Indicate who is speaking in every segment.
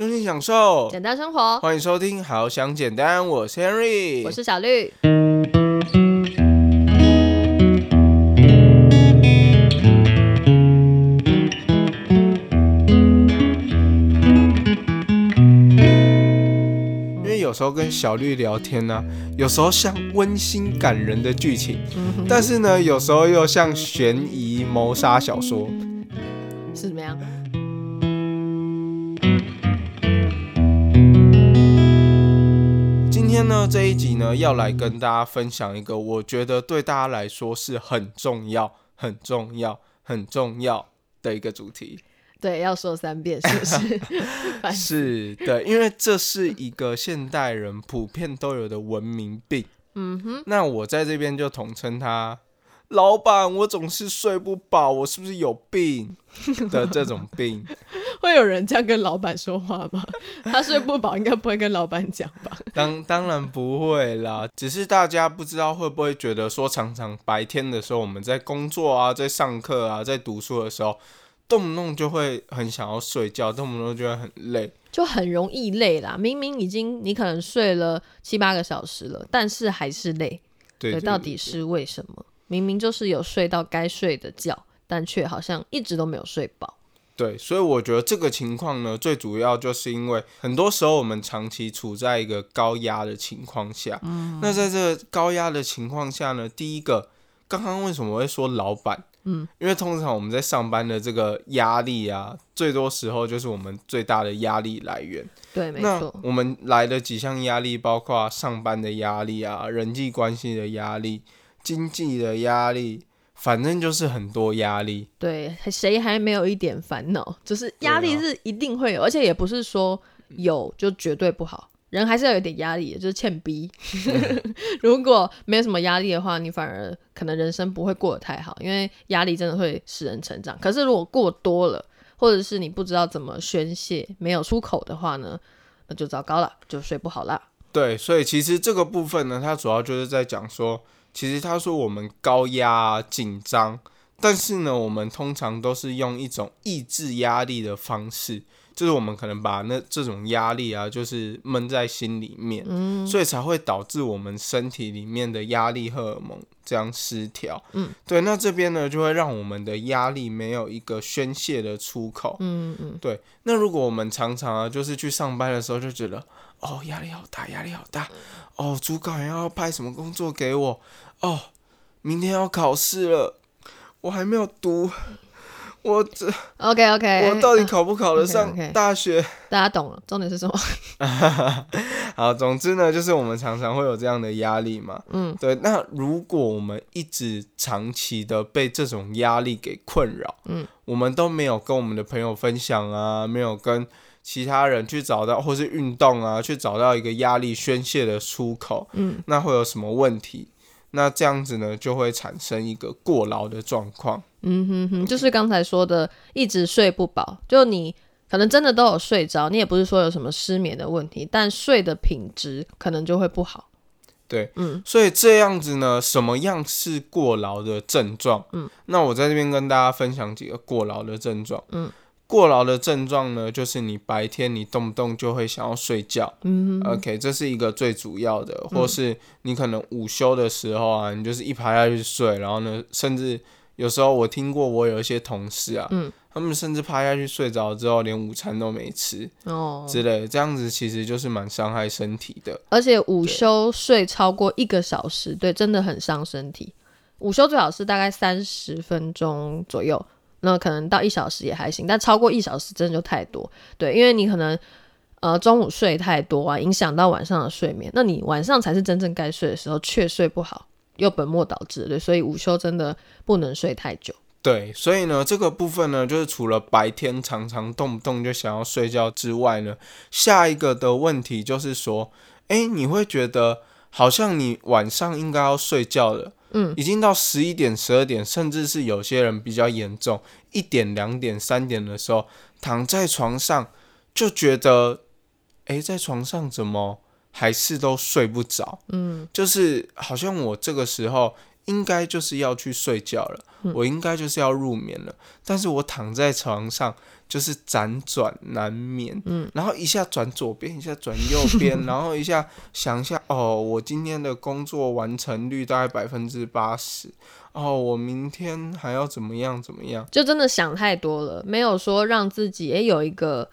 Speaker 1: 用心享受，
Speaker 2: 简单生活。
Speaker 1: 欢迎收听《好想简单》，我是 Henry，
Speaker 2: 我是小绿。
Speaker 1: 因为有时候跟小绿聊天呢、有时候像温馨感人的剧情，
Speaker 2: 嗯
Speaker 1: 但是呢，有时候又像悬疑谋杀小说。
Speaker 2: 是怎么样？
Speaker 1: 这一集呢，要来跟大家分享一个我觉得对大家来说是很重要、很重要、很重要的一个主题。
Speaker 2: 对，要说三遍，是不是？
Speaker 1: 是对，因为这是一个现代人普遍都有的文明病。
Speaker 2: 嗯哼，
Speaker 1: 那我在这边就统称它“老板，我总是睡不饱，我是不是有病” 的这种病。
Speaker 2: 会有人这样跟老板说话吗？他睡不饱，应该不会跟老板讲吧？
Speaker 1: 当当然不会啦，只是大家不知道会不会觉得说，常常白天的时候我们在工作啊，在上课啊，在读书的时候，动不动就会很想要睡觉，动不动就会很累。
Speaker 2: 就很容易累啦。明明已经你可能睡了七八个小时了，但是还是累。
Speaker 1: 对对
Speaker 2: 到底是为什么？明明就是有睡到该睡的觉，但却好像一直都没有睡饱。
Speaker 1: 对，所以我觉得这个情况呢，最主要就是因为很多时候我们长期处在一个高压的情况下。嗯那在这个高压的情况下呢，第一个，刚刚为什么会说老板？
Speaker 2: 嗯，
Speaker 1: 因为通常我们在上班的这个压力啊，最多时候就是我们最大的压力来源。
Speaker 2: 对，没错。
Speaker 1: 我们来的几项压力，包括上班的压力啊、人际关系的压力、经济的压力，反正就是很多压力。
Speaker 2: 对，谁还没有一点烦恼？就是压力是一定会有，而且也不是说有就绝对不好，人还是要有点压力的，就是欠逼。如果没有什么压力的话，你反而可能人生不会过得太好，因为压力真的会使人成长。可是如果过多了，或者是你不知道怎么宣泄，没有出口的话呢，那就糟糕了，就睡不好了。
Speaker 1: 对，所以其实这个部分呢，它主要就是在讲说，其实他说我们高压啊、紧张，但是呢，我们通常都是用一种抑制压力的方式，就是我们可能把那这种压力啊，就是闷在心里面，
Speaker 2: 嗯，
Speaker 1: 所以才会导致我们身体里面的压力荷尔蒙这样失调。
Speaker 2: 嗯，
Speaker 1: 对，那这边呢，就会让我们的压力没有一个宣泄的出口。
Speaker 2: 嗯嗯，
Speaker 1: 对，那如果我们常常啊，就是去上班的时候就觉得，哦，压力好大，压力好大，哦，主管要派什么工作给我，哦，明天要考试了，我还没有读，我这
Speaker 2: OK OK，
Speaker 1: 我到底考不考得上大学？
Speaker 2: 大家懂了，重点是什么？
Speaker 1: 好，总之呢，就是我们常常会有这样的压力嘛。
Speaker 2: 嗯，
Speaker 1: 对。那如果我们一直长期的被这种压力给困扰，
Speaker 2: 嗯，
Speaker 1: 我们都没有跟我们的朋友分享啊，没有跟其他人去找到，或是运动啊，去找到一个压力宣泄的出口，
Speaker 2: 嗯，
Speaker 1: 那会有什么问题？那这样子呢，就会产生一个过劳的状况。
Speaker 2: 嗯哼哼，就是刚才说的，一直睡不饱，就你可能真的都有睡着，你也不是说有什么失眠的问题，但睡的品质可能就会不好。
Speaker 1: 对，
Speaker 2: 嗯，
Speaker 1: 所以这样子呢，什么样是过劳的症状？
Speaker 2: 嗯，
Speaker 1: 那我在这边跟大家分享几个过劳的症状。
Speaker 2: 嗯，
Speaker 1: 过劳的症状呢，就是你白天你动不动就会想要睡觉。
Speaker 2: 嗯哼
Speaker 1: ，OK，这是一个最主要的，或是你可能午休的时候啊，你就是一趴下去睡，然后呢，甚至有时候我听过我有一些同事啊，
Speaker 2: 嗯，
Speaker 1: 他们甚至趴下去睡着之后，连午餐都没吃
Speaker 2: 哦，
Speaker 1: 之类的，这样子其实就是蛮伤害身体的。
Speaker 2: 而且午休睡超过一个小时，对，真的很伤身体。午休最好是大概三十分钟左右，那可能到一小时也还行，但超过一小时真的就太多。对，因为你可能呃中午睡太多啊，影响到晚上的睡眠，那你晚上才是真正该睡的时候，却睡不好，又本末倒置。对，所以午休真的不能睡太久。
Speaker 1: 对，所以呢，这个部分呢，就是除了白天常常动不动就想要睡觉之外呢，下一个的问题就是说，哎，你会觉得好像你晚上应该要睡觉了，
Speaker 2: 嗯，
Speaker 1: 已经到十一点、十二点，甚至是有些人比较严重，一点、两点、三点的时候，躺在床上就觉得，哎，在床上怎么还是都睡不着？
Speaker 2: 嗯，
Speaker 1: 就是好像我这个时候应该就是要去睡觉了，我应该就是要入眠了，但是我躺在床上就是辗转难眠，嗯，然后一下转左边，一下转右边，然后一下想一下，哦，我今天的工作完成率大概百分之八十，哦，我明天还要怎么样怎么样，
Speaker 2: 就真的想太多了，没有说让自己诶有一个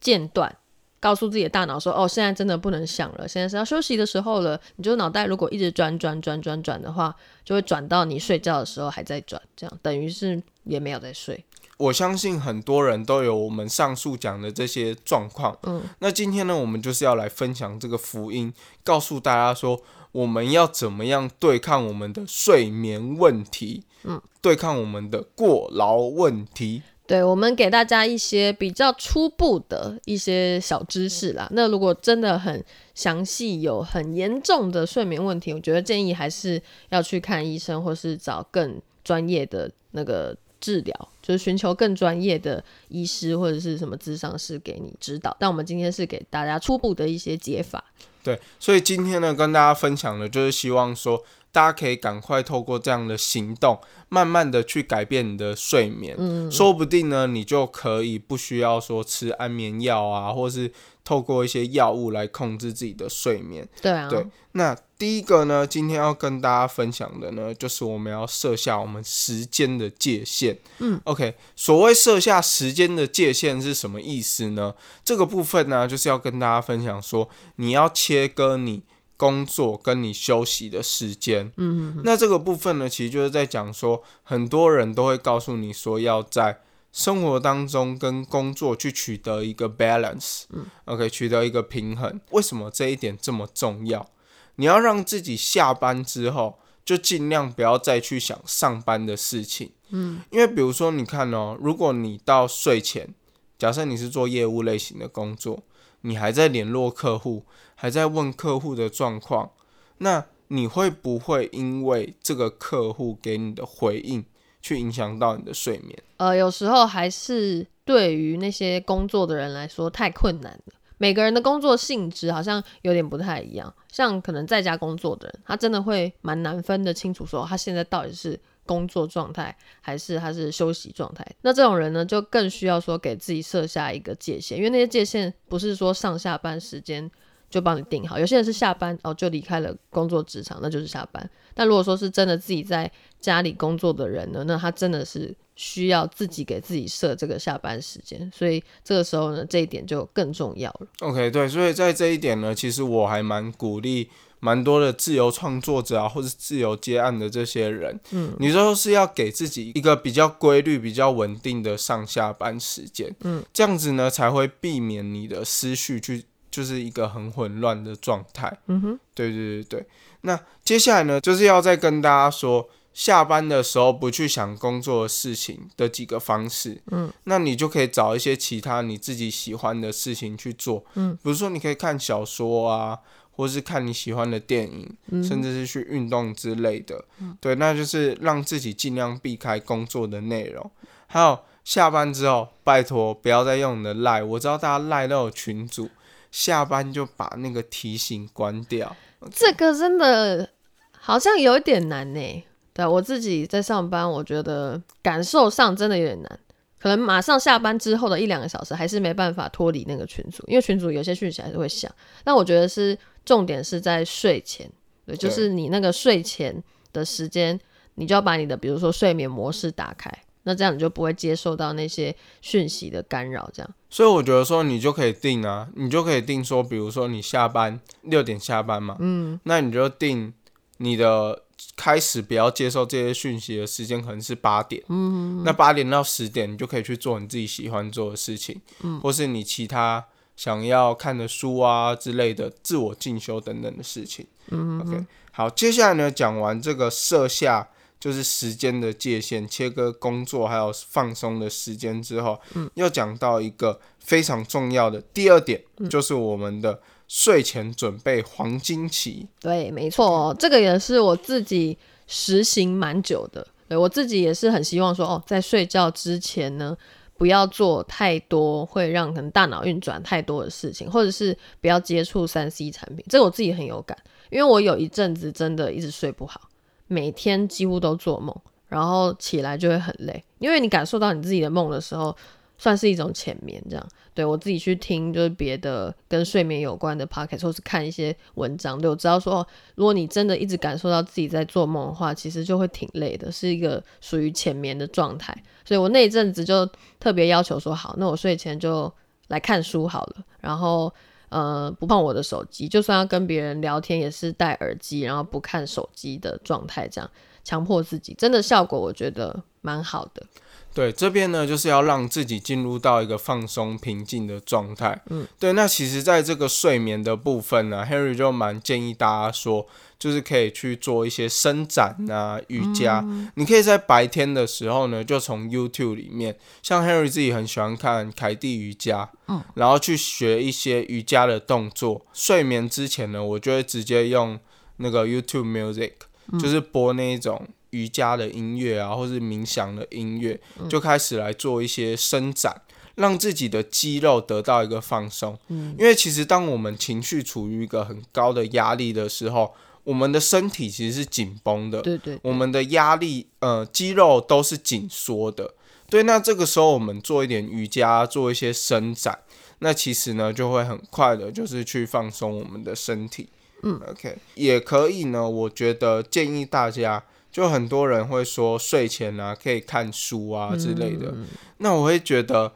Speaker 2: 间断。告诉自己的大脑说：“哦，现在真的不能想了，现在是要休息的时候了。”你就脑袋如果一直转转转转转的话，就会转到你睡觉的时候还在转，这样等于是也没有在睡。
Speaker 1: 我相信很多人都有我们上述讲的这些状况。嗯，那今天呢，我们就是要来分享这个福音，告诉大家说，我们要怎么样对抗我们的睡眠问题，嗯，对抗我们的过劳问题。
Speaker 2: 对我们给大家一些比较初步的一些小知识啦。那如果真的很详细，有很严重的睡眠问题，我觉得建议还是要去看医生，或是找更专业的那个治疗，就是寻求更专业的医师或者是什么智商师给你指导。但我们今天是给大家初步的一些解法。
Speaker 1: 对，所以今天呢，跟大家分享的就是希望说。大家可以赶快透过这样的行动，慢慢的去改变你的睡眠，嗯，说不定呢，你就可以不需要说吃安眠药啊，或是透过一些药物来控制自己的睡眠。
Speaker 2: 对啊，
Speaker 1: 对。那第一个呢，今天要跟大家分享的呢，就是我们要设下我们时间的界限。嗯，OK，所谓设下时间的界限是什么意思呢？这个部分呢，就是要跟大家分享说，你要切割你。工作跟你休息的时间，嗯，那这个部分呢，其实就是在讲说，很多人都会告诉你说，要在生活当中跟工作去取得一个 balance，嗯，OK，取得一个平衡。为什么这一点这么重要？你要让自己下班之后，就尽量不要再去想上班的事情，嗯，因为比如说你看哦，如果你到睡前，假设你是做业务类型的工作。你还在联络客户，还在问客户的状况，那你会不会因为这个客户给你的回应，去影响到你的睡眠？
Speaker 2: 呃，有时候还是对于那些工作的人来说太困难了。每个人的工作性质好像有点不太一样，像可能在家工作的人，他真的会蛮难分得清楚，说他现在到底是。工作状态还是他是休息状态？那这种人呢，就更需要说给自己设下一个界限，因为那些界限不是说上下班时间就帮你定好。有些人是下班哦就离开了工作职场，那就是下班。但如果说是真的自己在家里工作的人呢，那他真的是需要自己给自己设这个下班时间。所以这个时候呢，这一点就更重要了。
Speaker 1: OK，对，所以在这一点呢，其实我还蛮鼓励。蛮多的自由创作者啊，或者自由接案的这些人，嗯，你说是要给自己一个比较规律、比较稳定的上下班时间，嗯，这样子呢才会避免你的思绪去就是一个很混乱的状态，嗯哼，对对对对。那接下来呢，就是要再跟大家说，下班的时候不去想工作的事情的几个方式，嗯，那你就可以找一些其他你自己喜欢的事情去做，嗯，比如说你可以看小说啊。或是看你喜欢的电影，甚至是去运动之类的，对，那就是让自己尽量避开工作的内容。还有下班之后，拜托不要再用你的赖，我知道大家赖都有群组，下班就把那个提醒关掉。
Speaker 2: 这个真的好像有一点难呢。对我自己在上班，我觉得感受上真的有点难。可能马上下班之后的一两个小时，还是没办法脱离那个群组，因为群组有些讯息还是会响。但我觉得是重点是在睡前，对，就是你那个睡前的时间，你就要把你的比如说睡眠模式打开，那这样你就不会接受到那些讯息的干扰。这样，
Speaker 1: 所以我觉得说你就可以定啊，你就可以定说，比如说你下班六点下班嘛，嗯，那你就定你的。开始不要接受这些讯息的时间可能是八点，嗯，那八点到十点你就可以去做你自己喜欢做的事情，嗯，或是你其他想要看的书啊之类的自我进修等等的事情，嗯，OK，好，接下来呢讲完这个设下就是时间的界限，切割工作还有放松的时间之后，嗯，又讲到一个非常重要的第二点，就是我们的。睡前准备黄金期，
Speaker 2: 对，没错，这个也是我自己实行蛮久的。对我自己也是很希望说，哦，在睡觉之前呢，不要做太多会让可能大脑运转太多的事情，或者是不要接触三 C 产品。这个我自己很有感，因为我有一阵子真的一直睡不好，每天几乎都做梦，然后起来就会很累，因为你感受到你自己的梦的时候，算是一种浅眠。这样，对我自己去听就是别的跟睡眠有关的 podcast，或是看一些文章，对我知道说，如果你真的一直感受到自己在做梦的话，其实就会挺累的，是一个属于浅眠的状态。所以我那一阵子就特别要求说，好，那我睡前就来看书好了，然后。呃，不碰我的手机，就算要跟别人聊天，也是戴耳机，然后不看手机的状态，这样强迫自己，真的效果我觉得蛮好的。
Speaker 1: 对，这边呢就是要让自己进入到一个放松、平静的状态。嗯，对。那其实，在这个睡眠的部分呢，Henry 就蛮建议大家说，就是可以去做一些伸展啊、瑜伽。你可以在白天的时候呢，就从 YouTube 里面，像 Henry 自己很喜欢看凯蒂瑜伽，嗯，然后去学一些瑜伽的动作。睡眠之前呢，我就会直接用那个 YouTube Music，就是播那一种。瑜伽的音乐啊，或是冥想的音乐，就开始来做一些伸展，让自己的肌肉得到一个放松。嗯，因为其实当我们情绪处于一个很高的压力的时候，我们的身体其实是紧绷的。
Speaker 2: 对对，
Speaker 1: 我们的压力，呃，肌肉都是紧缩的。对，那这个时候我们做一点瑜伽，做一些伸展，那其实呢，就会很快的，就是去放松我们的身体。嗯，OK，也可以呢。我觉得建议大家。就很多人会说睡前啊可以看书啊之类的，那我会觉得，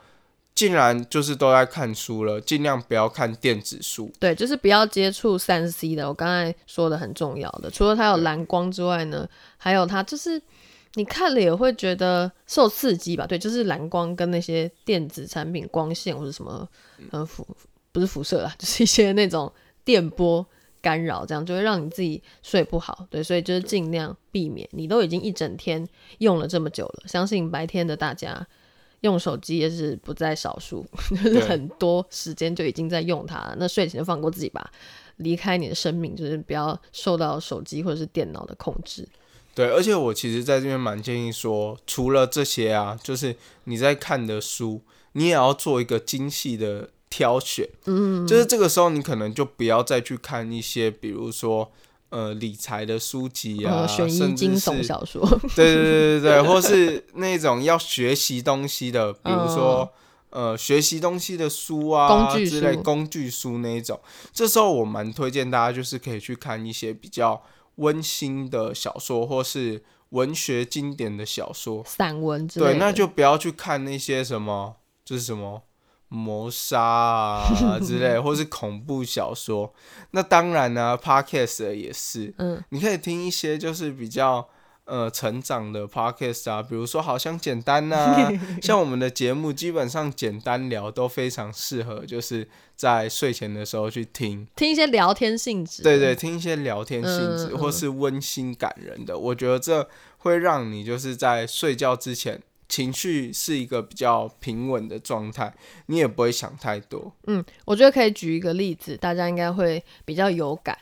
Speaker 1: 既然就是都在看书了，尽量不要看电子书。
Speaker 2: 对，就是不要接触三 C 的。我刚才说的很重要的，除了它有蓝光之外呢，还有它就是你看了也会觉得受刺激吧？对，就是蓝光跟那些电子产品光线或者什么呃辐不是辐射啦，就是一些那种电波。干扰这样就会让你自己睡不好，对，所以就是尽量避免。你都已经一整天用了这么久了，相信白天的大家用手机也是不在少数，就是很多时间就已经在用它。那睡前就放过自己吧，离开你的生命，就是不要受到手机或者是电脑的控制。
Speaker 1: 对，而且我其实在这边蛮建议说，除了这些啊，就是你在看的书，你也要做一个精细的。挑选，嗯，就是这个时候你可能就不要再去看一些，比如说呃理财的书籍啊，
Speaker 2: 悬疑惊悚小说，
Speaker 1: 对对对对对，或是那种要学习东西的，比如说呃学习东西的书啊之类工具书那一种。这时候我蛮推荐大家就是可以去看一些比较温馨的小说，或是文学经典的小说、
Speaker 2: 散文之
Speaker 1: 类。对，那就不要去看那些什么，就是什么。谋杀啊之类，或是恐怖小说，那当然呢，podcast 也是，嗯，你可以听一些就是比较呃成长的 podcast 啊，比如说好像简单呐，像我们的节目基本上简单聊都非常适合，就是在睡前的时候去听，
Speaker 2: 听一些聊天性质，
Speaker 1: 对对，听一些聊天性质或是温馨感人的，我觉得这会让你就是在睡觉之前。情绪是一个比较平稳的状态，你也不会想太多。
Speaker 2: 嗯，我觉得可以举一个例子，大家应该会比较有感。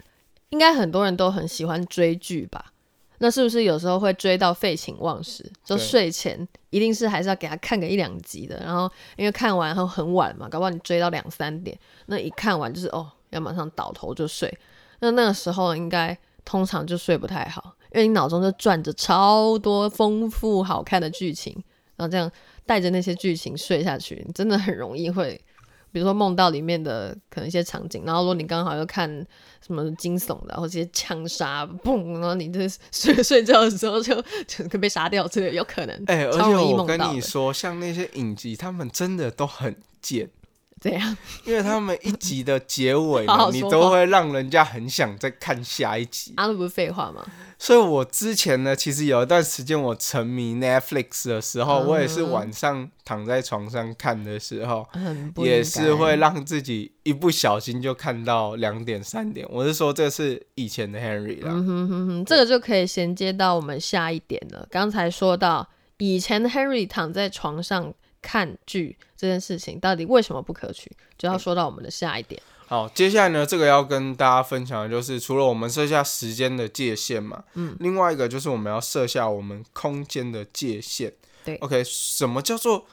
Speaker 2: 应该很多人都很喜欢追剧吧？那是不是有时候会追到废寝忘食？就睡前一定是还是要给他看个一两集的。然后因为看完后很晚嘛，搞不好你追到两三点，那一看完就是哦，要马上倒头就睡。那那个时候应该通常就睡不太好，因为你脑中就转着超多丰富好看的剧情。然后这样带着那些剧情睡下去，你真的很容易会，比如说梦到里面的可能一些场景，然后如果你刚好又看什么惊悚的或者些枪杀，嘣，然后你这 睡睡觉的时候就就可被杀掉之类，有可能。
Speaker 1: 哎，而且我跟你说，像那些影集，他们真的都很贱。
Speaker 2: 这样，
Speaker 1: 因为他们一集的结尾，你都会让人家很想再看下一集。
Speaker 2: 啊，那不是废话吗？
Speaker 1: 所以，我之前呢，其实有一段时间我沉迷 Netflix 的时候，我也是晚上躺在床上看的时候，也是会让自己一不小心就看到两点三点。我是说，这是以前的 Henry 啦。嗯哼
Speaker 2: 哼哼，这个就可以衔接到我们下一点了。刚才说到以前的 Henry 躺在床上。看剧这件事情到底为什么不可取？就要说到我们的下一点。
Speaker 1: 好，接下来呢，这个要跟大家分享的就是，除了我们设下时间的界限嘛，嗯，另外一个就是我们要设下我们空间的界限。
Speaker 2: 对
Speaker 1: ，OK，什么叫做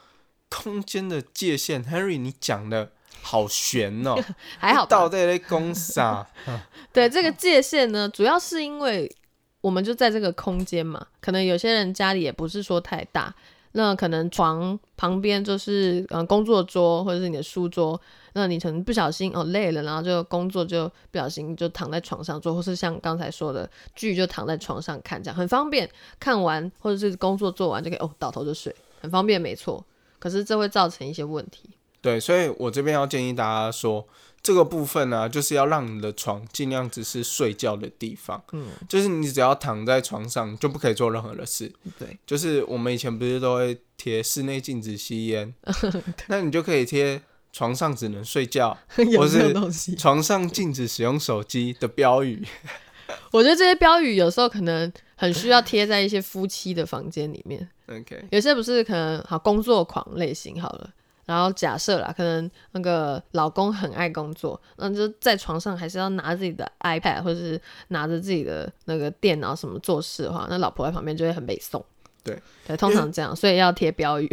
Speaker 1: 空间的界限？Henry，你讲的好悬哦，
Speaker 2: 还好，
Speaker 1: 到这类公啥？
Speaker 2: 对，这个界限呢，主要是因为。我们就在这个空间嘛，可能有些人家里也不是说太大，那可能床旁边就是嗯工作桌或者是你的书桌，那你可能不小心哦累了，然后就工作就不小心就躺在床上做，或是像刚才说的剧就躺在床上看，这样很方便，看完或者是工作做完就可以哦倒头就睡，很方便，没错。可是这会造成一些问题。
Speaker 1: 对，所以我这边要建议大家说，这个部分呢，就是要让你的床尽量只是睡觉的地方，
Speaker 2: 嗯，
Speaker 1: 就是你只要躺在床上就不可以做任何的事。
Speaker 2: 对，
Speaker 1: 就是我们以前不是都会贴室内禁止吸烟，那你就可以贴床上只能睡觉，或是。床上禁止使用手机的标语。
Speaker 2: 我觉得这些标语有时候可能很需要贴在一些夫妻的房间里面。
Speaker 1: OK，
Speaker 2: 有些不是可能好工作狂类型好了，然后假设啦，可能那个老公很爱工作，那就在床上还是要拿自己的 iPad 或者是拿着自己的那个电脑什么做事的话，那老婆在旁边就会很被送。
Speaker 1: 对
Speaker 2: 对，通常这样，所以要贴标语。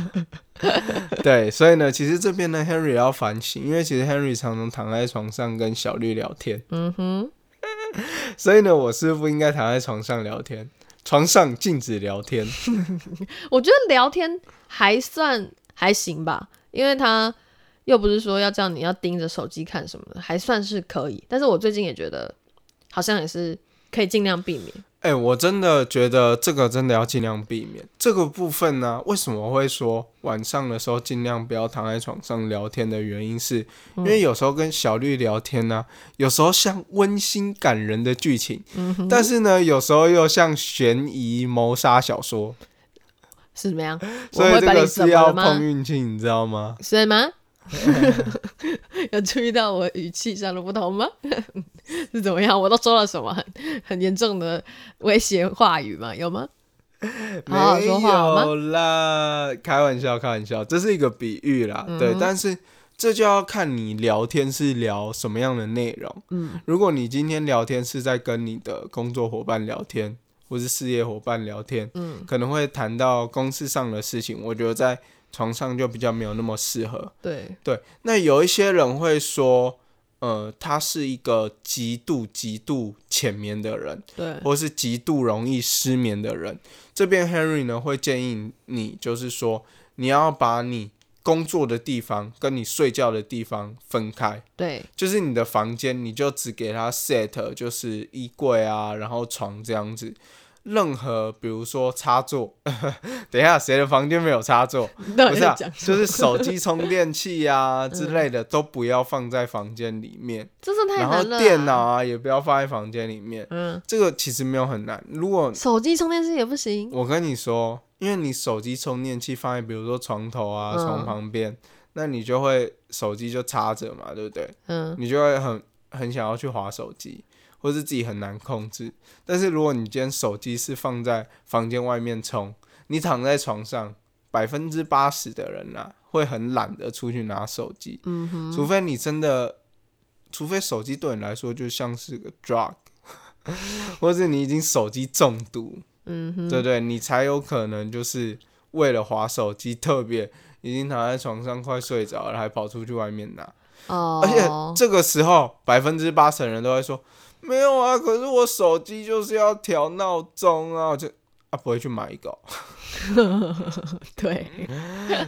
Speaker 1: 对，所以呢，其实这边呢，Henry 要反省，因为其实 Henry 常常躺在床上跟小绿聊天，
Speaker 2: 嗯哼，
Speaker 1: 所以呢，我是不应该躺在床上聊天，床上禁止聊天。
Speaker 2: 我觉得聊天还算还行吧，因为他又不是说要叫你要盯着手机看什么的，还算是可以。但是我最近也觉得好像也是可以尽量避免。
Speaker 1: 哎、我真的觉得这个真的要尽量避免这个部分呢。为什么会说晚上的时候尽量不要躺在床上聊天的原因是，因为有时候跟小绿聊天呢、有时候像温馨感人的剧情，但是呢，有时候又像悬疑谋杀小说，
Speaker 2: 是怎么样？
Speaker 1: 所以这个是要碰？运气，你知道吗？
Speaker 2: 是吗？有注意到我语气上的不同吗？是怎么样？我都说了什么很很严重的威胁话语吗？有吗？好好说话好吗
Speaker 1: 没有啦，开玩笑，开玩笑，这是一个比喻啦，
Speaker 2: 嗯
Speaker 1: 对，但是这就要看你聊天是聊什么样的内容。
Speaker 2: 嗯，
Speaker 1: 如果你今天聊天是在跟你的工作伙伴聊天，或是事业伙伴聊天，
Speaker 2: 嗯，
Speaker 1: 可能会谈到公事上的事情，我觉得在床上就比较没有那么适合。
Speaker 2: 对，
Speaker 1: 对，那有一些人会说，呃，他是一个极度极度浅眠的人，
Speaker 2: 对，
Speaker 1: 或是极度容易失眠的人，这边 Henry 呢会建议你，就是说你要把你工作的地方跟你睡觉的地方分开，
Speaker 2: 对，
Speaker 1: 就是你的房间你就只给它 set 就是衣柜啊，然后床这样子。任何比如说插座，等一下谁的房间没有插座？不是、就是手机充电器啊 之类的都不要放在房间里面，
Speaker 2: 这是太
Speaker 1: 然后。电脑，啊也不要放在房间里面。
Speaker 2: 嗯，
Speaker 1: 这个其实没有很难，如果
Speaker 2: 手机充电器也不行。
Speaker 1: 我跟你说，因为你手机充电器放在比如说床头啊、
Speaker 2: 嗯
Speaker 1: 床旁边，那你就会手机就插着嘛，对不对？
Speaker 2: 嗯，
Speaker 1: 你就会很很想要去划手机，或是自己很难控制。但是如果你今天手机是放在房间外面充，你躺在床上，百分之八十的人啊会很懒得出去拿手机，
Speaker 2: 嗯哼，
Speaker 1: 除非你真的，除非手机对你来说就像是个 drug，或是你已经手机中毒，
Speaker 2: 嗯哼，
Speaker 1: 对不对？你才有可能就是为了划手机，特别已经躺在床上快睡着了，还跑出去外面拿。
Speaker 2: 哦，
Speaker 1: 而且这个时候，百分之八十的人都会说：“没有啊，可是我手机就是要调闹钟啊，我就啊不会去买一个哦、
Speaker 2: 对，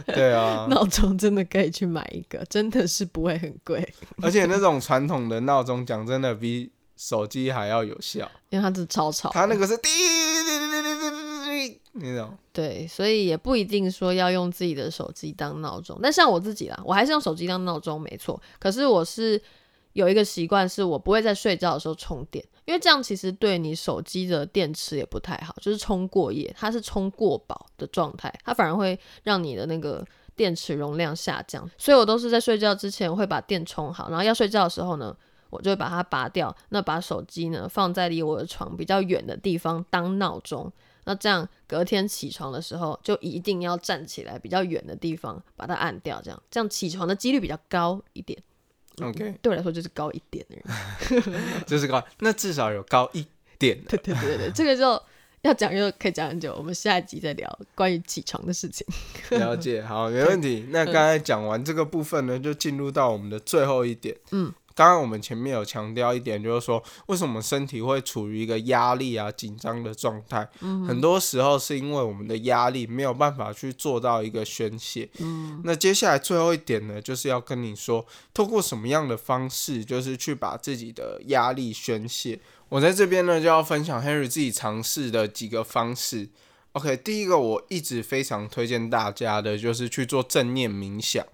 Speaker 1: 对啊，
Speaker 2: 闹钟真的可以去买一个，真的是不会很贵，
Speaker 1: 而且那种传统的闹钟，讲真的比手机还要有效。
Speaker 2: 因为它是超吵。
Speaker 1: 它那个是滴那种。
Speaker 2: 对，所以也不一定说要用自己的手机当闹钟。但像我自己啦，我还是用手机当闹钟，没错。可是我是有一个习惯，是我不会在睡觉的时候充电，因为这样其实对你手机的电池也不太好，就是充过夜，它是充过饱的状态，它反而会让你的那个电池容量下降。所以我都是在睡觉之前会把电充好，然后要睡觉的时候呢。我就会把它拔掉，那把手机呢放在离我的床比较远的地方当闹钟，那这样隔天起床的时候，就一定要站起来比较远的地方把它按掉，这样这样起床的几率比较高一点。
Speaker 1: OK，
Speaker 2: 对我来说就是高一点而已。
Speaker 1: 就是高，那至少有高一点。
Speaker 2: 对对对对对，这个就要讲又可以讲很久，我们下一集再聊关于起床的事情。
Speaker 1: 了解，好，没问题。那刚才讲完这个部分呢，就进入到我们的最后一点。
Speaker 2: 嗯，
Speaker 1: 刚刚我们前面有强调一点，就是说为什么身体会处于一个压力啊、紧张的状态？嗯，很多时候是因为我们的压力没有办法去做到一个宣泄。嗯，那接下来最后一点呢，就是要跟你说，透过什么样的方式，就是去把自己的压力宣泄。我在这边呢，就要分享 Henry 自己尝试的几个方式。OK，第一个我一直非常推荐大家的，就是去做正念冥想。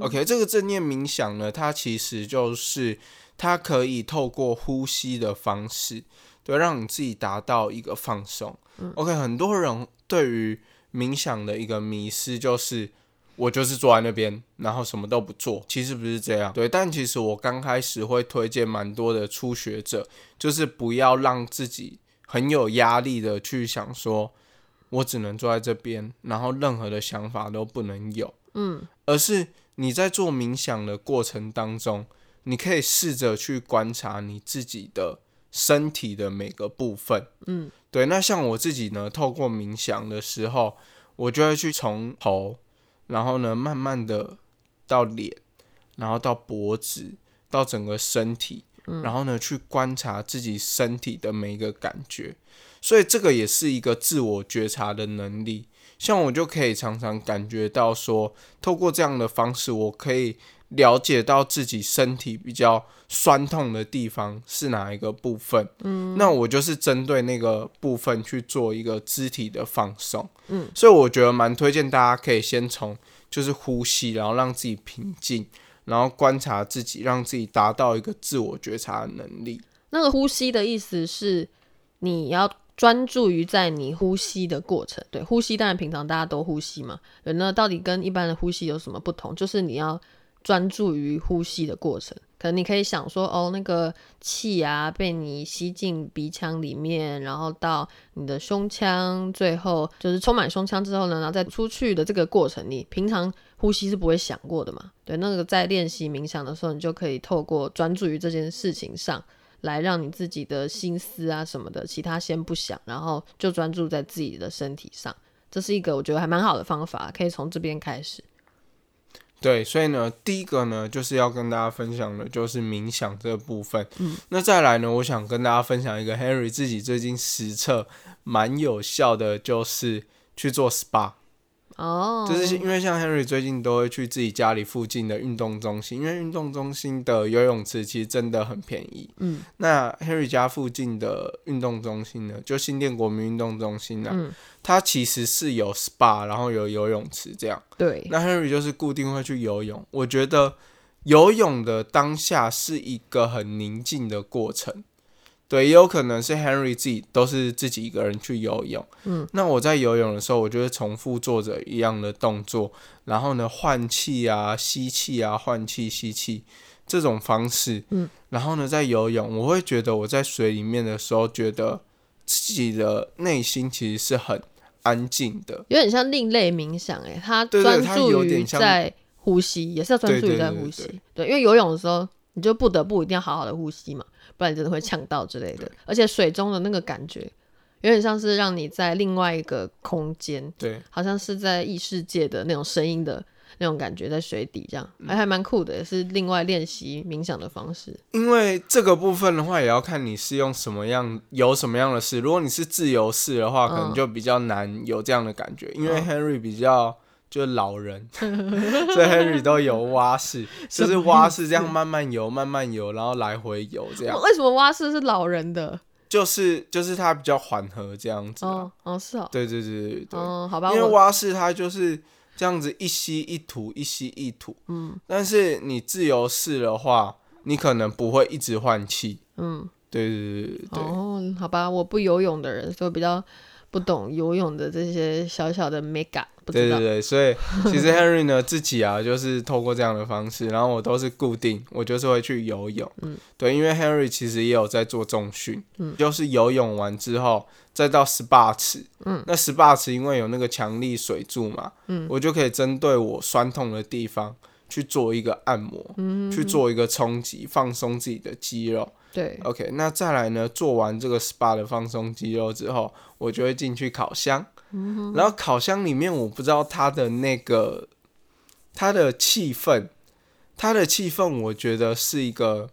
Speaker 1: OK，这个正念冥想呢，它其实就是它可以透过呼吸的方式，对，让你自己达到一个放松。OK，很多人对于冥想的一个迷失就是，我就是坐在那边，然后什么都不做。其实不是这样，对。但其实我刚开始会推荐蛮多的初学者，就是不要让自己很有压力的去想说，我只能坐在这边，然后任何的想法都不能有。嗯，而是。你在做冥想的过程当中，你可以试着去观察你自己的身体的每个部分。嗯，对。那像我自己呢，透过冥想的时候，我就会去从头，然后呢，慢慢的到脸，然后到脖子，到整个身体，然后呢，去观察自己身体的每一个感觉。所以这个也是一个自我觉察的能力。像我就可以常常感觉到说，透过这样的方式，我可以了解到自己身体比较酸痛的地方是哪一个部分。嗯，那我就是针对那个部分去做一个肢体的放松。嗯，所以我觉得蛮推荐大家可以先从就是呼吸，然后让自己平静，然后观察自己，让自己达到一个自我觉察的能力。
Speaker 2: 那个呼吸的意思是你要。专注于在你呼吸的过程，对呼吸，当然平常大家都呼吸嘛。对，那到底跟一般的呼吸有什么不同？就是你要专注于呼吸的过程。可能你可以想说，哦，那个气啊被你吸进鼻腔里面，然后到你的胸腔，最后就是充满胸腔之后呢，然后再出去的这个过程，你平常呼吸是不会想过的嘛？对，那个在练习冥想的时候，你就可以透过专注于这件事情上。来让你自己的心思啊什么的，其他先不想，然后就专注在自己的身体上。这是一个我觉得还蛮好的方法，可以从这边开始。
Speaker 1: 对，所以呢，第一个呢，就是要跟大家分享的，就是冥想这个部分。嗯，那再来呢，我想跟大家分享一个 Henry 自己最近实测蛮有效的，就是去做 SPA。哦，就是因为像 Henry 最近都会去自己家里附近的运动中心，因为运动中心的游泳池其实真的很便宜。嗯，那 Henry 家附近的运动中心呢，就新店国民运动中心呢，它其实是有 SPA，然后有游泳池这样。
Speaker 2: 对，
Speaker 1: 那 Henry 就是固定会去游泳。我觉得游泳的当下是一个很宁静的过程。对，也有可能是 Henry 自己都是自己一个人去游泳。嗯，那我在游泳的时候，我就会重复做着一样的动作，然后呢，换气啊，吸气啊，换气吸气这种方式。嗯，然后呢，在游泳，我会觉得我在水里面的时候，觉得自己的内心其实是很安静的，
Speaker 2: 有点像另类冥想。哎，他专注于在呼吸，也是要专注于在呼吸。对，因为游泳的时候，你就不得不一定要好好的呼吸嘛。不然真的会呛到之类的，而且水中的那个感觉，有点像是让你在另外一个空间，
Speaker 1: 对，
Speaker 2: 好像是在异世界的那种声音的那种感觉，在水底这样，还还蛮酷的，也是另外练习冥想的方式。
Speaker 1: 因为这个部分的话，也要看你是用什么样有什么样的事。如果你是自由式的话，可能就比较难有这样的感觉，因为 Henry 比较。就是老人，所以 Henry 都游蛙式，就是蛙式这样慢慢游，慢慢游，然后来回游这样。
Speaker 2: 为什么蛙式是老人的？
Speaker 1: 就是就是它比较缓和这样子。
Speaker 2: 哦哦是哦。
Speaker 1: 对对对对对。
Speaker 2: 哦好吧。
Speaker 1: 因为蛙式它就是这样子一吸一吐，一吸一吐。嗯。但是你自由式的话，你可能不会一直换气。嗯。对对对对对。
Speaker 2: 哦好吧，我不游泳的人，所以比较。不懂游泳的这些小小的 mega，
Speaker 1: 对对对，所以其实 Henry 呢自己啊，就是透过这样的方式，然后我都是固定，我就是会去游泳，嗯，对，因为 Henry 其实也有在做重训，嗯，就是游泳完之后再到 SPA 池，嗯，那 SPA 池因为有那个强力水柱嘛，嗯，我就可以针对我酸痛的地方去做一个按摩，嗯，去做一个冲击，放松自己的肌肉。
Speaker 2: 对
Speaker 1: ，OK，那再来呢？做完这个 SPA 的放松肌肉之后，我就会进去烤箱。嗯然后烤箱里面，我不知道它的那个它的气氛，它的气氛，我觉得是一个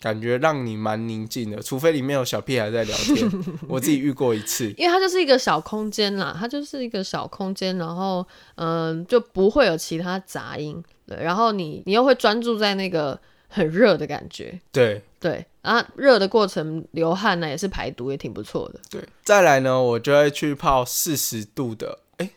Speaker 1: 感觉让你蛮宁静的，除非里面有小屁孩在聊天，我自己遇过一次。
Speaker 2: 因为它就是一个小空间啦，它就是一个小空间，然后嗯、就不会有其他杂音，对，然后你你又会专注在那个很热的感觉，
Speaker 1: 对。
Speaker 2: 对，啊，热的过程流汗呢也是排毒，也挺不错的。
Speaker 1: 对，再来呢，我就会去泡四十度的，哎、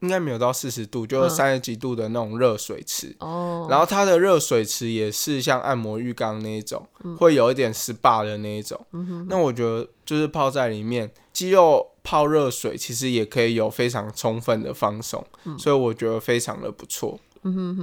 Speaker 1: 应该没有到四十度，就三十几度的那种热水池。
Speaker 2: 哦，
Speaker 1: 然后它的热水池也是像按摩浴缸那一种，
Speaker 2: 嗯
Speaker 1: 会有一点 SPA 的那一种。那我觉得就是泡在里面，肌肉泡热水其实也可以有非常充分的放松，所以我觉得非常的不错。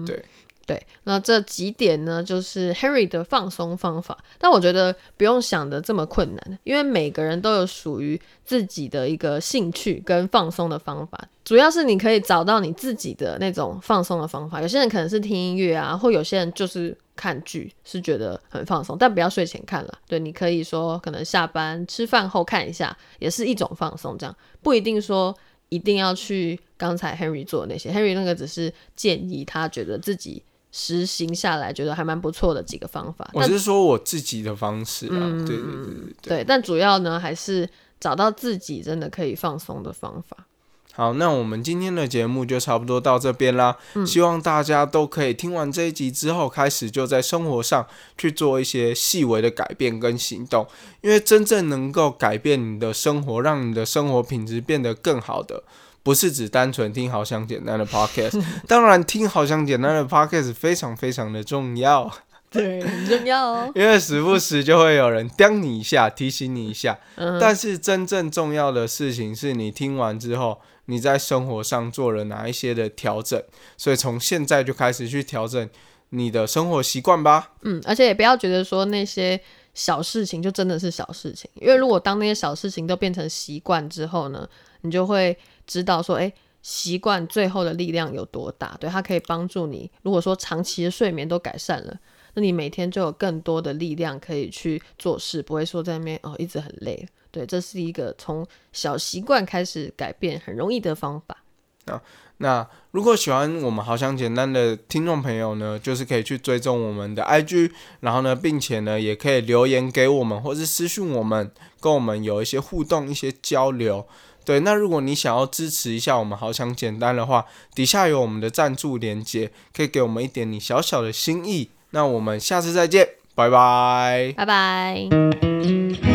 Speaker 2: 对，对那这几点呢，就是 Henry 的放松方法。但我觉得不用想的这么困难，因为每个人都有属于自己的一个兴趣跟放松的方法。主要是你可以找到你自己的那种放松的方法。有些人可能是听音乐啊，或有些人就是看剧，是觉得很放松，但不要睡前看了。对，你可以说可能下班吃饭后看一下，也是一种放松。这样不一定说一定要去刚才 Henry 做的那些，Henry 那个只是建议他觉得自己实行下来觉得还蛮不错的几个方法。但
Speaker 1: 我是说我自己的方式啊，对对对。对，
Speaker 2: 但主要呢还是找到自己真的可以放松的方法。
Speaker 1: 好，那我们今天的节目就差不多到这边啦。希望大家都可以听完这一集之后，开始就在生活上去做一些细微的改变跟行动，因为真正能够改变你的生活，让你的生活品质变得更好的。不是只单纯听好想简单的 podcast，当然听好想简单的 podcast 非常非常的重要，
Speaker 2: 对，很重要哦。
Speaker 1: 因为时不时就会有人刁你一下，提醒你一下。
Speaker 2: 嗯
Speaker 1: 但是真正重要的事情是你听完之后，你在生活上做了哪一些的调整，所以从现在就开始去调整你的生活习惯吧。
Speaker 2: 嗯，而且也不要觉得说那些小事情就真的是小事情，因为如果当那些小事情都变成习惯之后呢，你就会知道说，哎，习惯最后的力量有多大。对，它可以帮助你。如果说长期的睡眠都改善了，那你每天就有更多的力量可以去做事，不会说在那边哦一直很累。对，这是一个从小习惯开始改变很容易的方法啊。
Speaker 1: 那如果喜欢我们好想简单的听众朋友呢，就是可以去追踪我们的 IG，然后呢，并且呢，也可以留言给我们，或是私讯我们，跟我们有一些互动、一些交流。对，那如果你想要支持一下我们好想简单的话，底下有我们的赞助链接，可以给我们一点你小小的心意。那我们下次再见，拜拜。
Speaker 2: 拜拜。